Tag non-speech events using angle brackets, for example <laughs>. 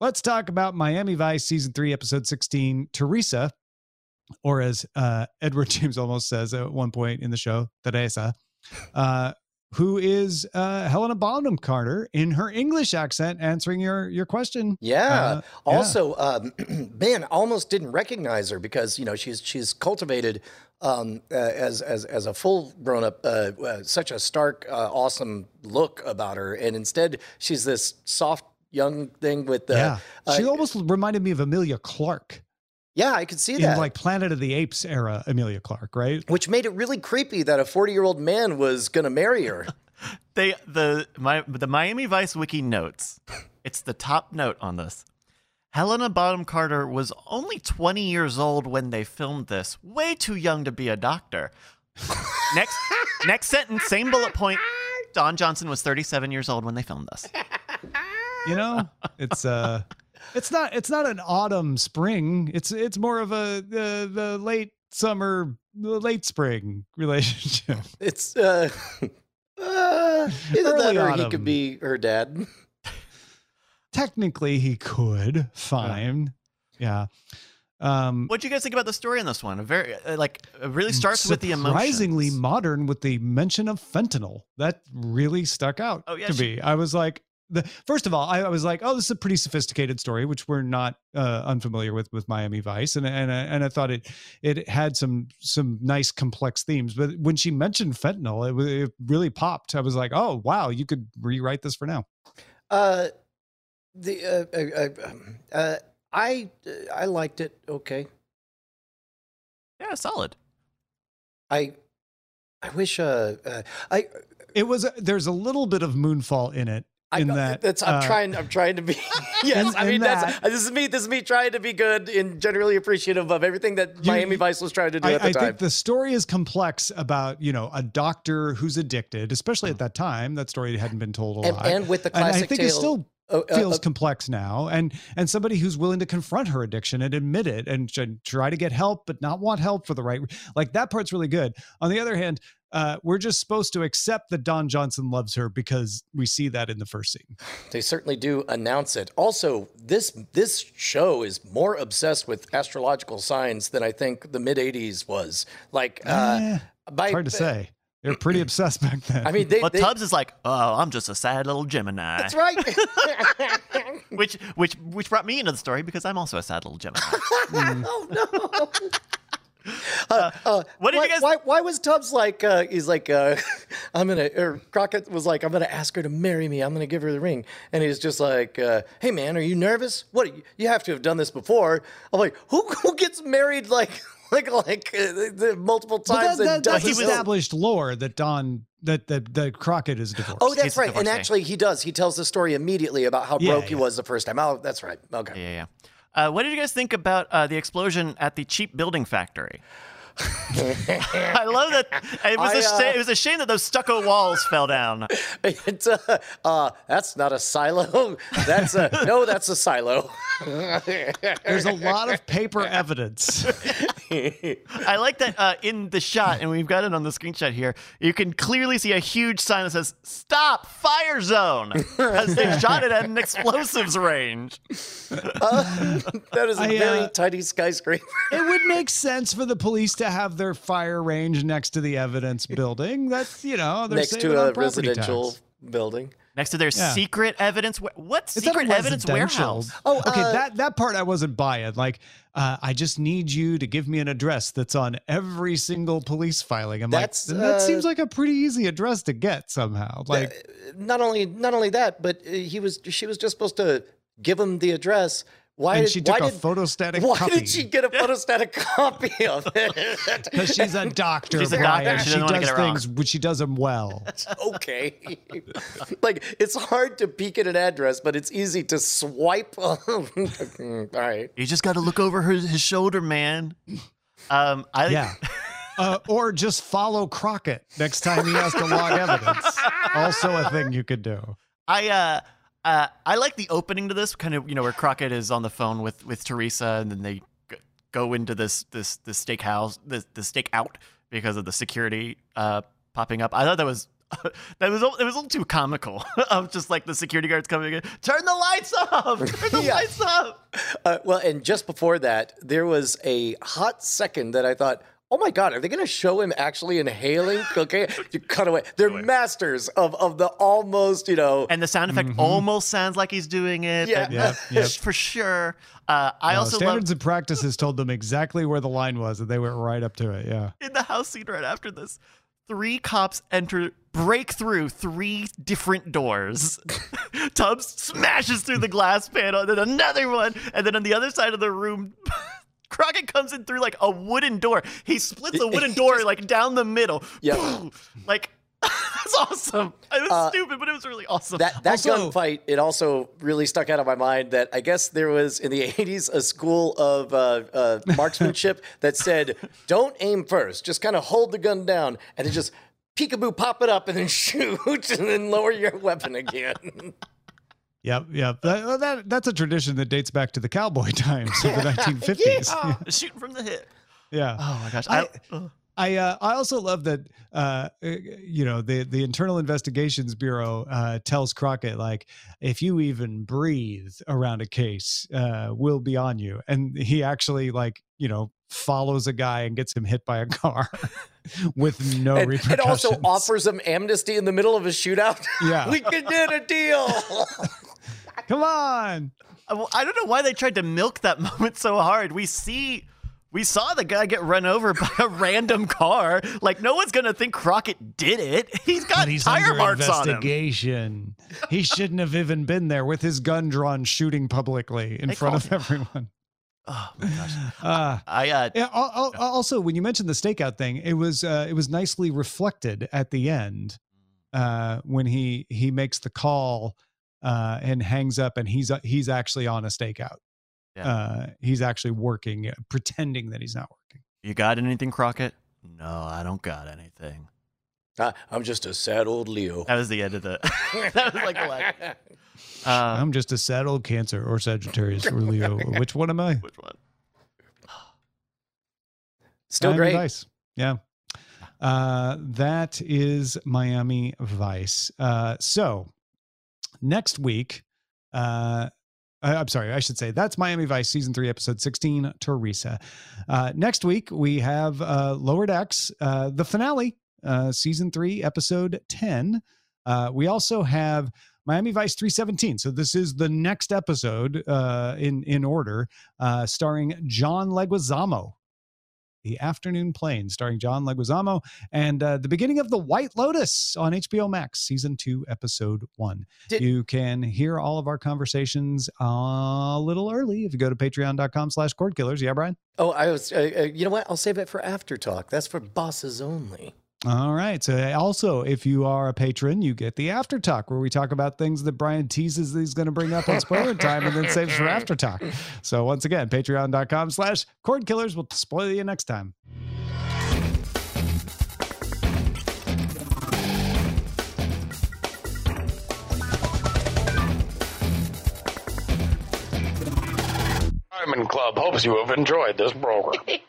let's talk about Miami Vice season three, episode 16, Theresa, or as uh, Edward <laughs> James almost says at one point in the show, Teresa, uh, who is uh, Helena Bonham Carter in her English accent answering your your question. Yeah. Uh, also, um, <clears throat> man, almost didn't recognize her because you know she's she's cultivated um, uh, as as as a full grown up, uh, uh, such a stark, uh, awesome look about her, and instead she's this soft young thing with the yeah, she uh, almost reminded me of Emilia Clarke yeah, I could see in that. like Planet of the Apes era. Emilia Clarke, right? which made it really creepy that a 40 year old man was going to marry her. <laughs> They the my the Miami Vice wiki notes. It's the top note on this. Helena Bonham Carter was only 20 years old when they filmed this. Way too young to be a doctor. next next sentence, same bullet point. Don Johnson was 37 years old when they filmed this. You know, it's uh, it's not it's not an autumn spring. It's it's more of a the the late summer, the late spring relationship. <laughs> It's uh, <laughs> uh either Early that or he could be her dad. Technically, he could fine. Yeah. Um, What do you guys think about the story in this one? A very uh, like it really starts with the emotions. surprisingly modern with the mention of fentanyl. That really stuck out Oh, yeah, to she- me. I was like, the first of all, I, I was like, oh, this is a pretty sophisticated story, which we're not uh, unfamiliar with with Miami Vice, and and I- and I thought it it had some some nice complex themes. But when she mentioned fentanyl, it, it really popped. I was like, oh wow, you could rewrite this for now. Uh, the uh, uh, uh, um, uh, I I liked it. Okay, Yeah, solid. I I wish uh, uh I It was there's a little bit of moonfall in it. I, In that, that's I'm uh, trying I'm trying to be <laughs> yes in- I mean that's this is me this is me trying to be good and generally appreciative of everything that Miami Vice was trying to do I, at the I time. think the story is complex about you know a doctor who's addicted, especially at that time. That story hadn't been told a and, lot, and with the And classic I think tale, it still uh, feels uh, complex now. And and somebody who's willing to confront her addiction and admit it and try to get help, but not want help for the right. Like that part's really good. On the other hand, uh, we're just supposed to accept that Don Johnson loves her because we see that in the first scene. They certainly do announce it. Also, this this show is more obsessed with astrological signs than I think the mid '80s was. Like, uh, Eh, by, it's hard to say. They're pretty obsessed back then. I mean, they, But they- Tubbs is like, oh, I'm just a sad little Gemini. that's right. <laughs> <laughs> Which which which brought me into the story because I'm also a sad little Gemini. <laughs> oh no. Uh, uh, what did why, you guys- Why, why was Tubbs like? Uh, he's like, uh, <laughs> I'm gonna. Or Crockett was like, I'm gonna ask her to marry me. I'm gonna give her the ring. And he's just like, uh, Hey man, are you nervous? What? You have to have done this before. I'm like, who <laughs> who gets married like <laughs> like like uh, the- the multiple But times that, that, that's doesn't established lore that Don that that that Crockett is divorced. Oh, that's a right. And actually, he does. He tells the story immediately about how Yeah, broke he was the first time. Oh, that's right. Okay. yeah, yeah. Uh, what did you guys think about uh, the explosion at the cheap building factory? <laughs> I love that. It was, a I, uh, shame, it was a shame that those stucco walls fell down. <laughs> It's, uh, uh, that's not a silo. <laughs> That's a no. That's a silo. There's a lot of paper evidence. I like that uh, in the shot, and we've got it on the screenshot here. You can clearly see a huge sign that says "Stop Fire Zone" as they <laughs> shot it at an explosives range. <laughs> That is a I, very uh, tiny skyscraper. it would make sense for the police to have their fire range next to the evidence building. That's you know next to a residential tax. building. Next to their Yeah. secret evidence. wa- What It's secret evidence warehouse? Oh, okay. uh, that that part I wasn't buying. Like, uh, I just need you to give me an address that's on every single police filing. I'm That's, like, that uh, seems like a pretty easy address to get somehow. Like, Not only not only that, but uh, he was she was just supposed to give him the address. Why and did she took why a did, photostatic why copy. did she get a photostatic <laughs> copy of it? Because she's a doctor, She's a Brian. doctor. She She, doesn't wanna does get things, but she does them well. <laughs> okay. like it's hard to peek at an address, but it's easy to swipe. <laughs> All right. You just got to look over his, his shoulder, man. Um, I Yeah. Uh, or just follow Crockett next time he has to log evidence. Also, a thing you could do. I uh, uh, I like the opening to this kind of you know where Crockett is on the phone with with Theresa, and then they go into this this this steakhouse, the the steak out because of the security uh popping up. I thought that was <laughs> that was it was a little too comical <laughs> of just like the security guards coming in. Turn the lights off. <laughs> Turn the Yeah. lights off. Uh, well, and just before that, there was a hot second that I thought, oh my God, are they going to show him actually inhaling <laughs> cocaine? You cut away. They're masters of, of the almost, you know. And the sound effect almost sounds like he's doing it. Yeah. but- Yep, <laughs> yep. for sure. Uh, I No, also love standards and practices told them exactly where the line was, and they went right up to it. Yeah. in the house scene right after this. Three cops enter, break through three different doors. <laughs> Tubbs smashes through the glass panel, and then another one, and then on the other side of the room, Crockett comes in through like a wooden door. He splits a wooden door like down the middle. Yeah. <laughs> like <laughs> that's awesome. It was Uh, stupid, but it was really awesome. That that Also- gunfight, it also really stuck out of my mind that I guess there was in the <laughs> 80s a school of uh, uh, marksmanship that said, don't aim first, just kind of hold the gun down and then just peekaboo pop it up and then shoot and then lower your weapon again. Yep. Yep. That, that that's a tradition that dates back to the cowboy <laughs> times of the <laughs> 1950s. <laughs> Yeah, Shooting from the hip. yeah. Oh my gosh. I- I. I uh, I also love that uh, uh, you know the the Internal Investigations Bureau uh, tells Crockett like if you even breathe around a case, uh, we'll be on you, and he actually like you know follows a guy and gets him hit by a car with no and, repercussions. It also offers him amnesty in the middle of a shootout. Yeah. we can get a deal. Come on. I don't know why they tried to milk that <laughs> moment so hard. We see, we saw the guy get run over <laughs> by a random car. Like no one's gonna think Crockett did it. <laughs> He's got But he's tire marks on him. investigation. He shouldn't have even been there with his gun drawn, shooting publicly in They front of called everyone. Oh my gosh. <sighs> Uh, I uh, Yeah. al- al- Also, when you mentioned the stakeout thing, it was uh, it was nicely reflected at the end uh, when he he makes the call uh, and hangs up, and he's uh, he's actually on a stakeout. Yeah. Uh, he's actually working, uh, pretending that he's not working. you got anything, Crockett? No, I don't got anything. Ah, I'm just a sad old Leo. That was the end of the. <laughs> that was like the last. Uh, <laughs> I'm just a sad old Cancer or Sagittarius or Leo. <laughs> Which one am I? which one? <sighs> Still Miami great. Vice. Yeah. Uh, that is Miami Vice. Uh, so next week, uh, I'm sorry, I should say that's Miami Vice season three, episode 16, Theresa. Uh, next week, we have uh, Lower Decks, uh, the finale, uh, season three, episode 10. Uh, we also have Miami Vice 317. So this is the next episode uh, in, in order, uh, starring John Leguizamo. The Afternoon Plane, starring John Leguizamo, and uh, the beginning of The White Lotus on HBO Max, season two, episode one. Did- you can hear all of our conversations a little early if you go to patreon.com slash cord killers. Yeah, Brian? Oh, I was. Uh, uh, you know what? I'll save it for after talk. That's for bosses only. All right. So uh, also, if you are a patron, you get the after talk where we talk about things that Brian teases that he's going to bring up on spoiler time and then saves for after talk. So once again, patreon.com slash cord killers. We'll spoil you next time. Diamond Club hopes you have enjoyed this program. <laughs>